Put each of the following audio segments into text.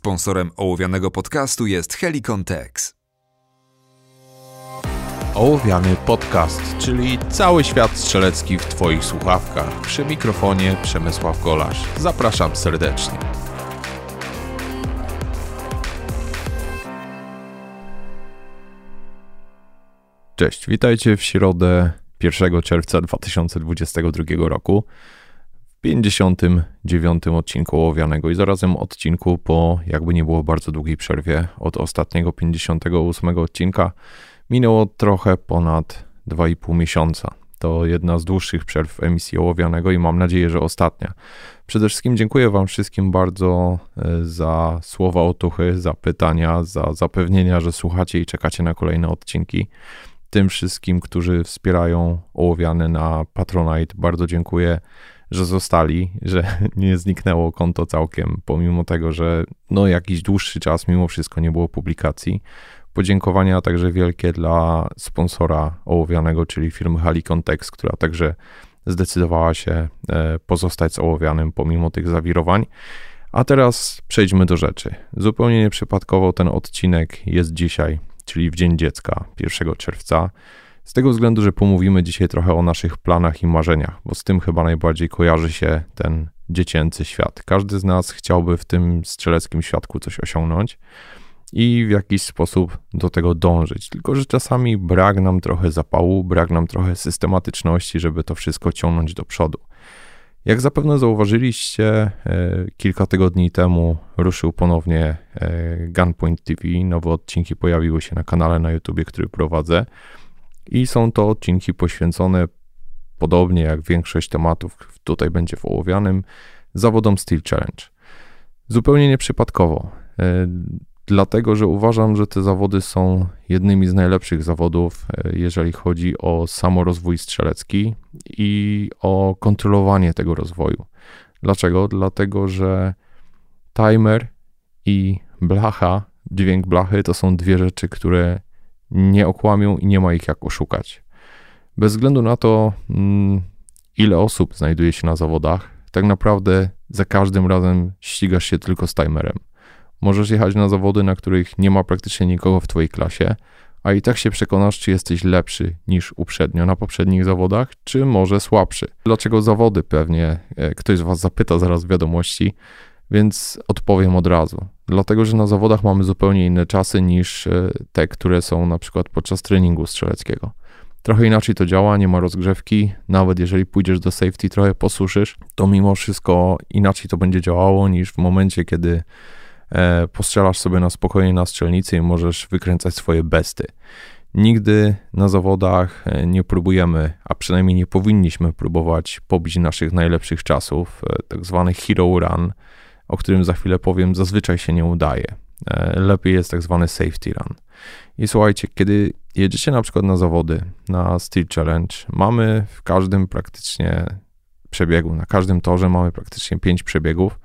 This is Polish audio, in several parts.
Sponsorem ołowianego podcastu jest Helicon Tex. Ołowiany podcast, czyli cały świat strzelecki w Twoich słuchawkach. Przy mikrofonie Przemysław Golasz. Zapraszam serdecznie. Cześć, witajcie w środę 1 czerwca 2022 roku. 59 odcinku ołowianego i zarazem odcinku po, jakby nie było, bardzo długiej przerwie od ostatniego 58 odcinka. Minęło trochę ponad 2,5 miesiąca. To jedna z dłuższych przerw emisji ołowianego i mam nadzieję, że ostatnia. Przede wszystkim dziękuję Wam wszystkim bardzo e, za słowa otuchy, za pytania, za zapewnienia, że słuchacie i czekacie na kolejne odcinki. Tym wszystkim, którzy wspierają ołowiane na Patronite, bardzo dziękuję że zostali, że nie zniknęło konto całkiem, pomimo tego, że no jakiś dłuższy czas mimo wszystko nie było publikacji. Podziękowania także wielkie dla sponsora ołowianego, czyli firmy Halicon Tex, która także zdecydowała się e, pozostać z ołowianym pomimo tych zawirowań. A teraz przejdźmy do rzeczy. Zupełnie nieprzypadkowo ten odcinek jest dzisiaj, czyli w Dzień Dziecka, 1 czerwca. Z tego względu, że pomówimy dzisiaj trochę o naszych planach i marzeniach, bo z tym chyba najbardziej kojarzy się ten dziecięcy świat. Każdy z nas chciałby w tym strzeleckim świadku coś osiągnąć i w jakiś sposób do tego dążyć. Tylko, że czasami brak nam trochę zapału, brak nam trochę systematyczności, żeby to wszystko ciągnąć do przodu. Jak zapewne zauważyliście, e, kilka tygodni temu ruszył ponownie e, Gunpoint TV. Nowe odcinki pojawiły się na kanale na YouTube, który prowadzę. I są to odcinki poświęcone, podobnie jak większość tematów tutaj będzie w ołowianym, zawodom Steel Challenge. Zupełnie nieprzypadkowo, e, dlatego że uważam, że te zawody są jednymi z najlepszych zawodów, e, jeżeli chodzi o samorozwój strzelecki i o kontrolowanie tego rozwoju. Dlaczego? Dlatego, że timer i blacha, dźwięk blachy to są dwie rzeczy, które nie okłamią i nie ma ich jak oszukać. Bez względu na to, mm, ile osób znajduje się na zawodach, tak naprawdę za każdym razem ścigasz się tylko z timerem. Możesz jechać na zawody, na których nie ma praktycznie nikogo w twojej klasie, a i tak się przekonasz, czy jesteś lepszy niż uprzednio na poprzednich zawodach, czy może słabszy. Dlaczego zawody pewnie e, ktoś z Was zapyta zaraz w wiadomości, więc odpowiem od razu. Dlatego, że na zawodach mamy zupełnie inne czasy niż e, te, które są na przykład podczas treningu strzeleckiego. Trochę inaczej to działa, nie ma rozgrzewki. Nawet jeżeli pójdziesz do safety, trochę posuszysz, to mimo wszystko inaczej to będzie działało niż w momencie, kiedy e, postrzelasz sobie na spokojnie na strzelnicy i możesz wykręcać swoje besty. Nigdy na zawodach e, nie próbujemy, a przynajmniej nie powinniśmy próbować pobić naszych najlepszych czasów, tak hero run, o którym za chwilę powiem, zazwyczaj się nie udaje. E, lepiej jest tak zwany safety run. I słuchajcie, kiedy jedziecie na przykład na zawody, na Steel Challenge, mamy w każdym praktycznie przebiegu, na każdym torze mamy praktycznie pięć przebiegów,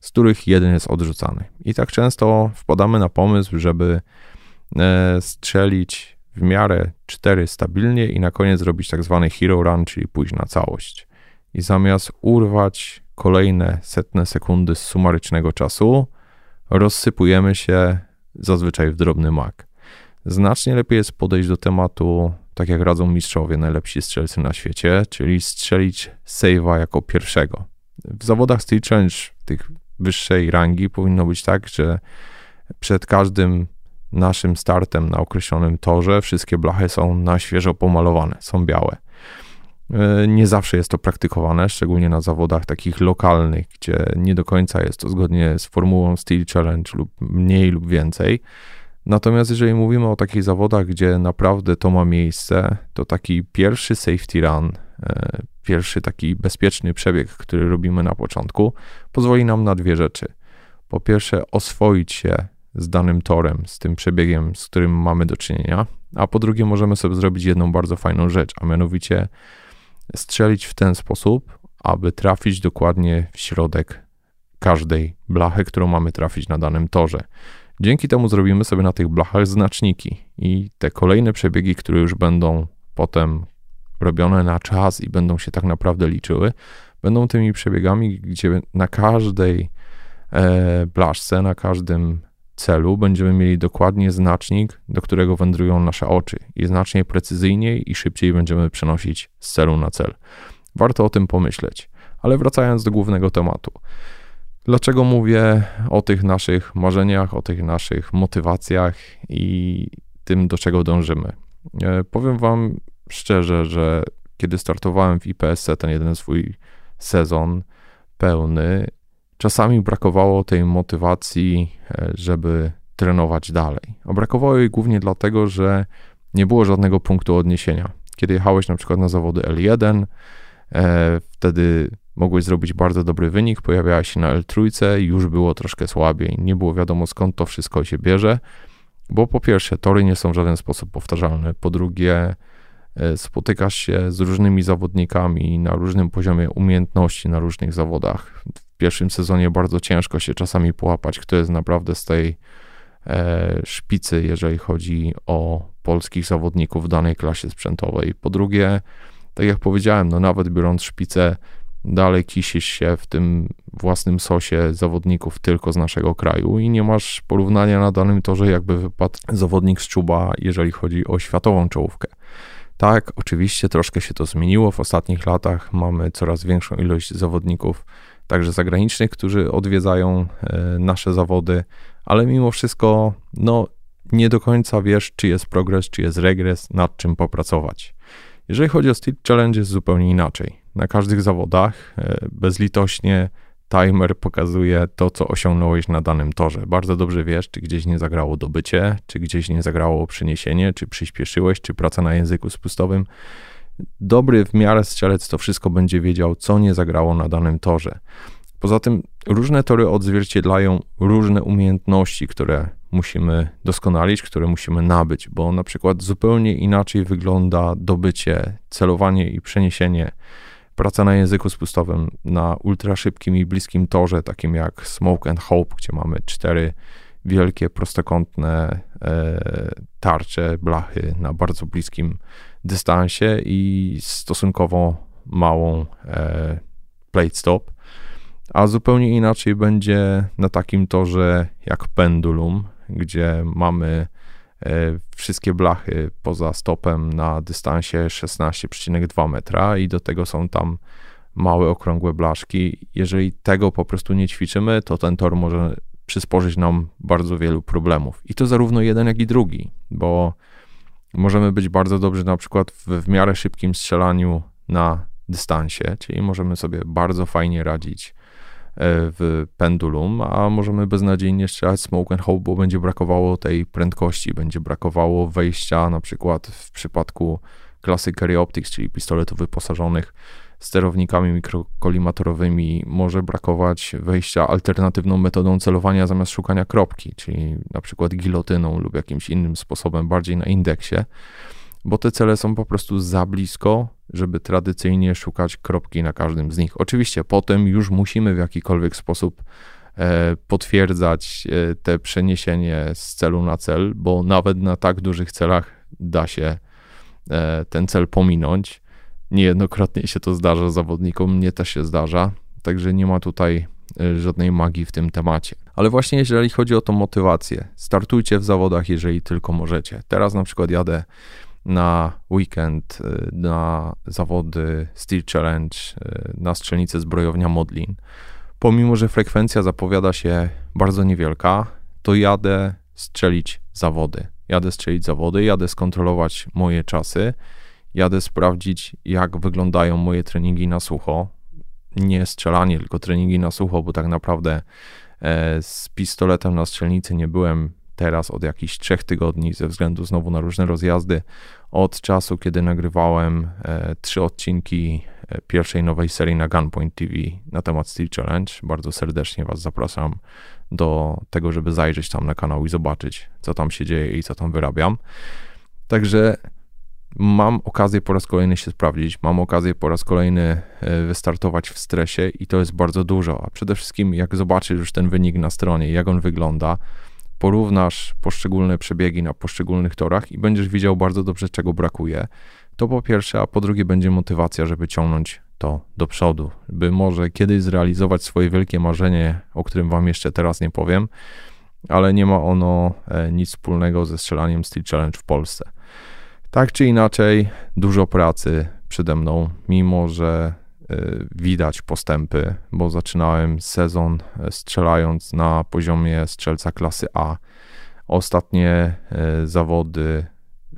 z których jeden jest odrzucany. I tak często wpadamy na pomysł, żeby e, strzelić w miarę cztery stabilnie i na koniec zrobić tak zwany hero run, czyli pójść na całość. I zamiast urwać kolejne setne sekundy z sumarycznego czasu, rozsypujemy się zazwyczaj w drobny mak. Znacznie lepiej jest podejść do tematu, tak jak radzą mistrzowie, najlepsi strzelcy na świecie, czyli strzelić save'a jako pierwszego. W zawodach Steel Challenge tych wyższej rangi powinno być tak, że przed każdym naszym startem na określonym torze wszystkie blachy są na świeżo pomalowane, są białe. E, nie zawsze jest to praktykowane, szczególnie na zawodach takich lokalnych, gdzie nie do końca jest to zgodnie z formułą Steel Challenge lub mniej lub więcej. Natomiast jeżeli mówimy o takich zawodach, gdzie naprawdę to ma miejsce, to taki pierwszy safety run, e, pierwszy taki bezpieczny przebieg, który robimy na początku, pozwoli nam na dwie rzeczy. Po pierwsze, oswoić się z danym torem, z tym przebiegiem, z którym mamy do czynienia, a po drugie, możemy sobie zrobić jedną bardzo fajną rzecz, a mianowicie strzelić w ten sposób, aby trafić dokładnie w środek każdej blachy, którą mamy trafić na danym torze. Dzięki temu zrobimy sobie na tych blachach znaczniki i te kolejne przebiegi, które już będą potem robione na czas i będą się tak naprawdę liczyły, będą tymi przebiegami, gdzie na każdej e, blaszce, na każdym celu będziemy mieli dokładnie znacznik, do którego wędrują nasze oczy i znacznie precyzyjniej i szybciej będziemy przenosić z celu na cel. Warto o tym pomyśleć. Ale wracając do głównego tematu. Dlaczego mówię o tych naszych marzeniach, o tych naszych motywacjach i tym, do czego dążymy? E, powiem Wam szczerze, że kiedy startowałem w IPSC ten jeden swój sezon pełny, czasami brakowało tej motywacji, e, żeby trenować dalej. A brakowało jej głównie dlatego, że nie było żadnego punktu odniesienia. Kiedy jechałeś na przykład na zawody L1, e, wtedy mogłeś zrobić bardzo dobry wynik, pojawiałeś się na L3 i już było troszkę słabiej. Nie było wiadomo skąd to wszystko się bierze, bo po pierwsze tory nie są w żaden sposób powtarzalne, po drugie e, spotykasz się z różnymi zawodnikami na różnym poziomie umiejętności na różnych zawodach. Pierwszym sezonie bardzo ciężko się czasami połapać, kto jest naprawdę z tej e, szpicy, jeżeli chodzi o polskich zawodników w danej klasie sprzętowej. Po drugie, tak jak powiedziałem, no nawet biorąc szpicę dalej kisisz się w tym własnym sosie zawodników tylko z naszego kraju i nie masz porównania na danym torze, jakby wypadł zawodnik z Czuba, jeżeli chodzi o światową czołówkę. Tak, oczywiście troszkę się to zmieniło w ostatnich latach. Mamy coraz większą ilość zawodników, także zagranicznych, którzy odwiedzają e, nasze zawody, ale mimo wszystko, no, nie do końca wiesz, czy jest progres, czy jest regres, nad czym popracować. Jeżeli chodzi o Steel Challenge, jest zupełnie inaczej na każdych zawodach e, bezlitośnie timer pokazuje to, co osiągnąłeś na danym torze. Bardzo dobrze wiesz, czy gdzieś nie zagrało dobycie, czy gdzieś nie zagrało przeniesienie, czy przyspieszyłeś, czy praca na języku spustowym. Dobry w miarę strzelec to wszystko będzie wiedział, co nie zagrało na danym torze. Poza tym różne tory odzwierciedlają różne umiejętności, które musimy doskonalić, które musimy nabyć, bo na przykład zupełnie inaczej wygląda dobycie, celowanie i przeniesienie praca na języku spustowym na ultra szybkim i bliskim torze, takim jak Smoke and Hope, gdzie mamy cztery wielkie, prostokątne e, tarcze, blachy na bardzo bliskim dystansie i stosunkowo małą e, plate stop. A zupełnie inaczej będzie na takim torze jak Pendulum, gdzie mamy E, wszystkie blachy poza stopem na dystansie 16,2 metra i do tego są tam małe, okrągłe blaszki. Jeżeli tego po prostu nie ćwiczymy, to ten tor może przysporzyć nam bardzo wielu problemów. I to zarówno jeden, jak i drugi, bo możemy być bardzo dobrzy na przykład w, w miarę szybkim strzelaniu na dystansie, czyli możemy sobie bardzo fajnie radzić E, w pendulum, a możemy beznadziejnie strzelać smoke and hope, bo będzie brakowało tej prędkości, będzie brakowało wejścia na przykład w przypadku klasy Carry Optics, czyli pistoletów wyposażonych sterownikami mikrokolimatorowymi, może brakować wejścia alternatywną metodą celowania zamiast szukania kropki, czyli na przykład gilotyną lub jakimś innym sposobem, bardziej na indeksie, bo te cele są po prostu za blisko, żeby tradycyjnie szukać kropki na każdym z nich. Oczywiście potem już musimy w jakikolwiek sposób e, potwierdzać e, te przeniesienie z celu na cel, bo nawet na tak dużych celach da się e, ten cel pominąć. Niejednokrotnie się to zdarza zawodnikom, mnie też się zdarza, także nie ma tutaj żadnej magii w tym temacie. Ale właśnie jeżeli chodzi o tą motywację, startujcie w zawodach, jeżeli tylko możecie. Teraz na przykład jadę na weekend, y, na zawody Steel Challenge, y, na strzelnicę zbrojownia Modlin. Pomimo, że frekwencja zapowiada się bardzo niewielka, to jadę strzelić zawody. Jadę strzelić zawody, jadę skontrolować moje czasy, jadę sprawdzić, jak wyglądają moje treningi na sucho. Nie strzelanie, tylko treningi na sucho, bo tak naprawdę e, z pistoletem na strzelnicy nie byłem teraz od jakichś trzech tygodni ze względu znowu na różne rozjazdy. Od czasu, kiedy nagrywałem e, trzy odcinki e, pierwszej nowej serii na Gunpoint TV na temat Steel Challenge, bardzo serdecznie Was zapraszam do tego, żeby zajrzeć tam na kanał i zobaczyć, co tam się dzieje i co tam wyrabiam. Także mam okazję po raz kolejny się sprawdzić, mam okazję po raz kolejny e, wystartować w stresie i to jest bardzo dużo. A przede wszystkim, jak zobaczysz już ten wynik na stronie, jak on wygląda, porównasz poszczególne przebiegi na poszczególnych torach i będziesz widział bardzo dobrze, czego brakuje. To po pierwsze, a po drugie będzie motywacja, żeby ciągnąć to do przodu, by może kiedyś zrealizować swoje wielkie marzenie, o którym Wam jeszcze teraz nie powiem, ale nie ma ono e, nic wspólnego ze strzelaniem Steel Challenge w Polsce. Tak czy inaczej, dużo pracy przede mną, mimo że e, widać postępy, bo zaczynałem sezon e, strzelając na poziomie strzelca klasy A. Ostatnie zawody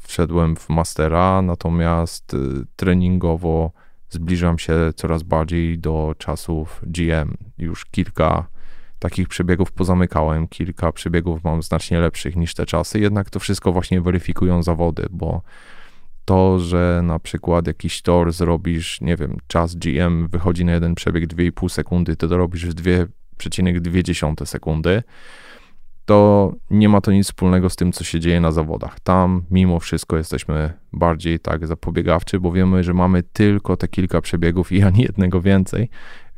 wszedłem w mastera, natomiast treningowo zbliżam się coraz bardziej do czasów GM. Już kilka takich przebiegów pozamykałem, kilka przebiegów mam znacznie lepszych niż te czasy, jednak to wszystko właśnie weryfikują zawody, bo to, że na przykład jakiś tor zrobisz, nie wiem, czas GM wychodzi na jeden przebieg 2,5 sekundy, ty to robisz w 2,2 sekundy, to nie ma to nic wspólnego z tym, co się dzieje na zawodach. Tam mimo wszystko jesteśmy bardziej tak zapobiegawczy, bo wiemy, że mamy tylko te kilka przebiegów i ani jednego więcej,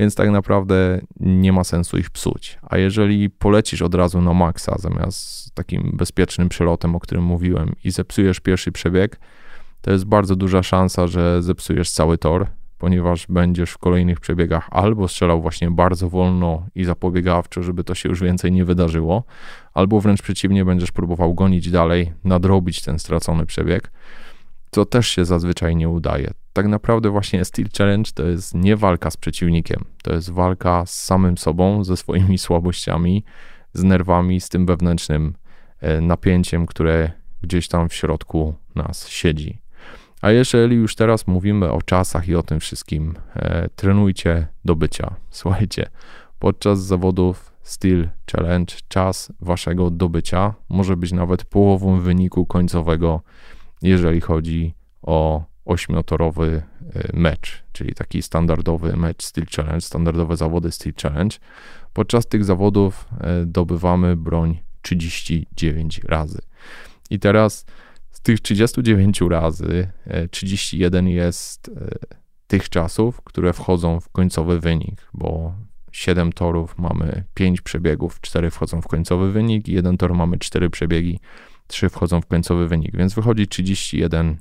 więc tak naprawdę nie ma sensu ich psuć. A jeżeli polecisz od razu na maksa zamiast takim bezpiecznym przelotem, o którym mówiłem, i zepsujesz pierwszy przebieg, to jest bardzo duża szansa, że zepsujesz cały tor, ponieważ będziesz w kolejnych przebiegach albo strzelał właśnie bardzo wolno i zapobiegawczo, żeby to się już więcej nie wydarzyło, albo wręcz przeciwnie, będziesz próbował gonić dalej, nadrobić ten stracony przebieg, co też się zazwyczaj nie udaje. Tak naprawdę właśnie Steel Challenge to jest nie walka z przeciwnikiem, to jest walka z samym sobą, ze swoimi słabościami, z nerwami, z tym wewnętrznym e, napięciem, które gdzieś tam w środku nas siedzi. A jeżeli już teraz mówimy o czasach i o tym wszystkim, e, trenujcie do bycia. Słuchajcie, podczas zawodów Steel Challenge czas waszego dobycia może być nawet połową wyniku końcowego, jeżeli chodzi o ośmiotorowy e, mecz, czyli taki standardowy mecz Steel Challenge, standardowe zawody Steel Challenge. Podczas tych zawodów e, dobywamy broń 39 razy. I teraz z tych 39 razy 31 e, jest tych czasów, które wchodzą w końcowy wynik, bo 7 torów mamy 5 przebiegów, 4 wchodzą w końcowy wynik jeden tor mamy 4 przebiegi, 3 wchodzą w końcowy wynik, więc wychodzi 31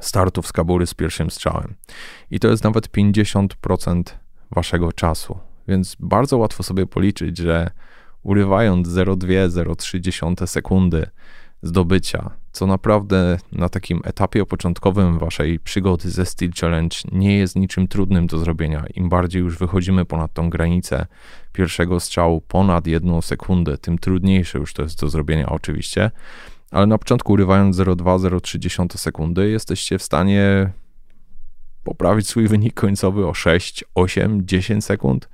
startów z kabury z pierwszym strzałem. I to jest nawet 50% waszego czasu, więc bardzo łatwo sobie policzyć, że urywając 0,2-0,3 sekundy zdobycia, co naprawdę na takim etapie początkowym waszej przygody ze Steel Challenge nie jest niczym trudnym do zrobienia. Im bardziej już wychodzimy ponad tą granicę pierwszego strzału ponad jedną sekundę, tym trudniejsze już to jest do zrobienia oczywiście, ale na początku urywając 0,2-0,3 sekundy jesteście w stanie poprawić swój wynik końcowy o 6, 8, 10 sekund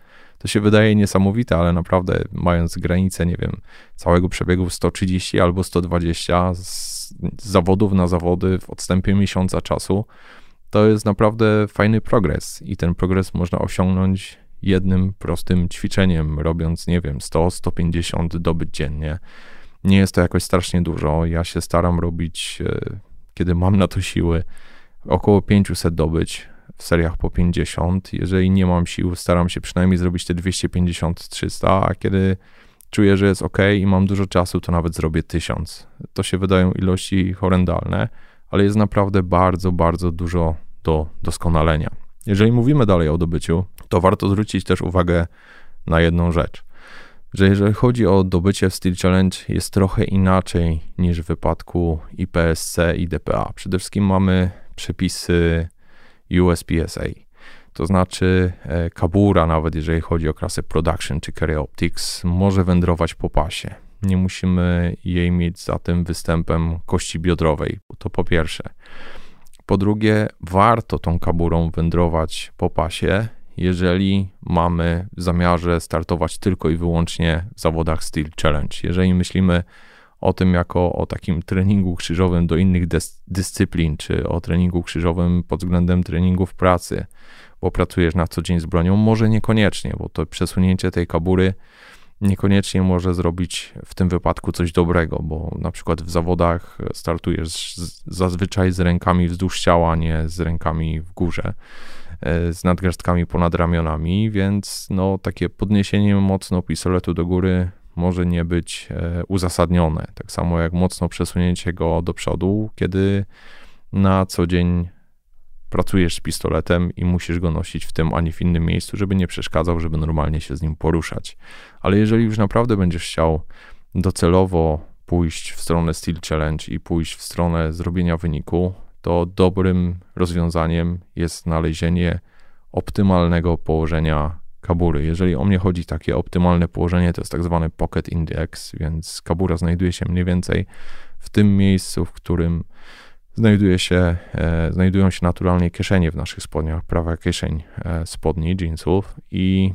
to się wydaje niesamowite, ale naprawdę mając granicę, nie wiem, całego przebiegu 130 albo 120 z zawodów na zawody w odstępie miesiąca czasu, to jest naprawdę fajny progres i ten progres można osiągnąć jednym prostym ćwiczeniem, robiąc, nie wiem, 100-150 dobyć dziennie. Nie jest to jakoś strasznie dużo. Ja się staram robić, e, kiedy mam na to siły, około 500 dobyć w seriach po 50. Jeżeli nie mam sił, staram się przynajmniej zrobić te 250-300, a kiedy czuję, że jest ok i mam dużo czasu, to nawet zrobię 1000. To się wydają ilości horrendalne, ale jest naprawdę bardzo, bardzo dużo do doskonalenia. Jeżeli mówimy dalej o dobyciu, to warto zwrócić też uwagę na jedną rzecz. Że jeżeli chodzi o dobycie w Steel Challenge, jest trochę inaczej niż w wypadku IPSC i DPA. Przede wszystkim mamy przepisy USPSA. To znaczy e, kabura, nawet jeżeli chodzi o klasę production czy carry optics, może wędrować po pasie. Nie musimy jej mieć za tym występem kości biodrowej. To po pierwsze. Po drugie, warto tą kaburą wędrować po pasie, jeżeli mamy w zamiarze startować tylko i wyłącznie w zawodach Steel Challenge. Jeżeli myślimy o tym jako o takim treningu krzyżowym do innych dys dyscyplin, czy o treningu krzyżowym pod względem treningów pracy, bo pracujesz na co dzień z bronią, może niekoniecznie, bo to przesunięcie tej kabury niekoniecznie może zrobić w tym wypadku coś dobrego, bo na przykład w zawodach startujesz zazwyczaj z rękami wzdłuż ciała, nie z rękami w górze, e, z nadgarstkami ponad ramionami, więc no takie podniesienie mocno pistoletu do góry może nie być e, uzasadnione. Tak samo jak mocno przesunięcie go do przodu, kiedy na co dzień pracujesz z pistoletem i musisz go nosić w tym, a nie w innym miejscu, żeby nie przeszkadzał, żeby normalnie się z nim poruszać. Ale jeżeli już naprawdę będziesz chciał docelowo pójść w stronę Steel Challenge i pójść w stronę zrobienia wyniku, to dobrym rozwiązaniem jest znalezienie optymalnego położenia kabury. Jeżeli o mnie chodzi takie optymalne położenie, to jest tak zwany pocket index, więc kabura znajduje się mniej więcej w tym miejscu, w którym znajduje się, e, znajdują się naturalnie kieszenie w naszych spodniach, prawa kieszeń e, spodni, jeansów i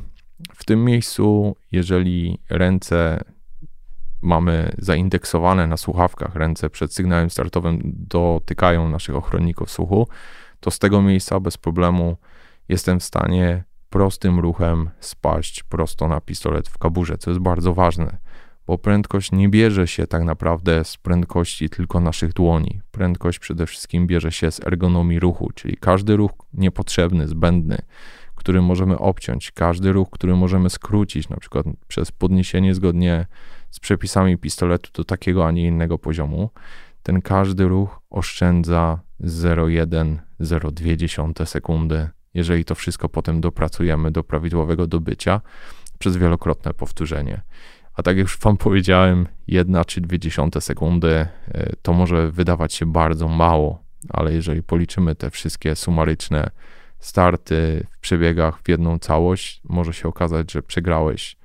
w tym miejscu, jeżeli ręce mamy zaindeksowane na słuchawkach, ręce przed sygnałem startowym dotykają naszych ochronników słuchu, to z tego miejsca bez problemu jestem w stanie prostym ruchem spaść prosto na pistolet w kaburze, co jest bardzo ważne, bo prędkość nie bierze się tak naprawdę z prędkości tylko naszych dłoni. Prędkość przede wszystkim bierze się z ergonomii ruchu, czyli każdy ruch niepotrzebny, zbędny, który możemy obciąć, każdy ruch, który możemy skrócić, na przykład przez podniesienie zgodnie z przepisami pistoletu do takiego, a nie innego poziomu, ten każdy ruch oszczędza 0,1-0,2 sekundy jeżeli to wszystko potem dopracujemy do prawidłowego dobycia przez wielokrotne powtórzenie. A tak jak już Wam powiedziałem, jedna czy dwie dziesiąte sekundy e, to może wydawać się bardzo mało, ale jeżeli policzymy te wszystkie sumaryczne starty w przebiegach w jedną całość, może się okazać, że przegrałeś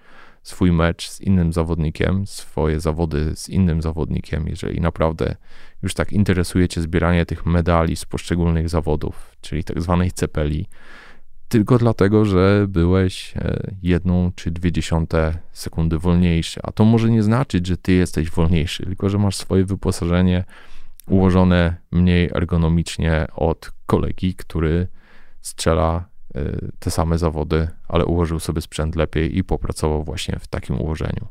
swój mecz z innym zawodnikiem, swoje zawody z innym zawodnikiem, jeżeli naprawdę już tak interesuje Cię zbieranie tych medali z poszczególnych zawodów, czyli tak zwanej cepeli, tylko dlatego, że byłeś e, jedną czy dwie dziesiąte sekundy wolniejszy. A to może nie znaczyć, że Ty jesteś wolniejszy, tylko że masz swoje wyposażenie ułożone mniej ergonomicznie od kolegi, który strzela te same zawody, ale ułożył sobie sprzęt lepiej i popracował właśnie w takim ułożeniu.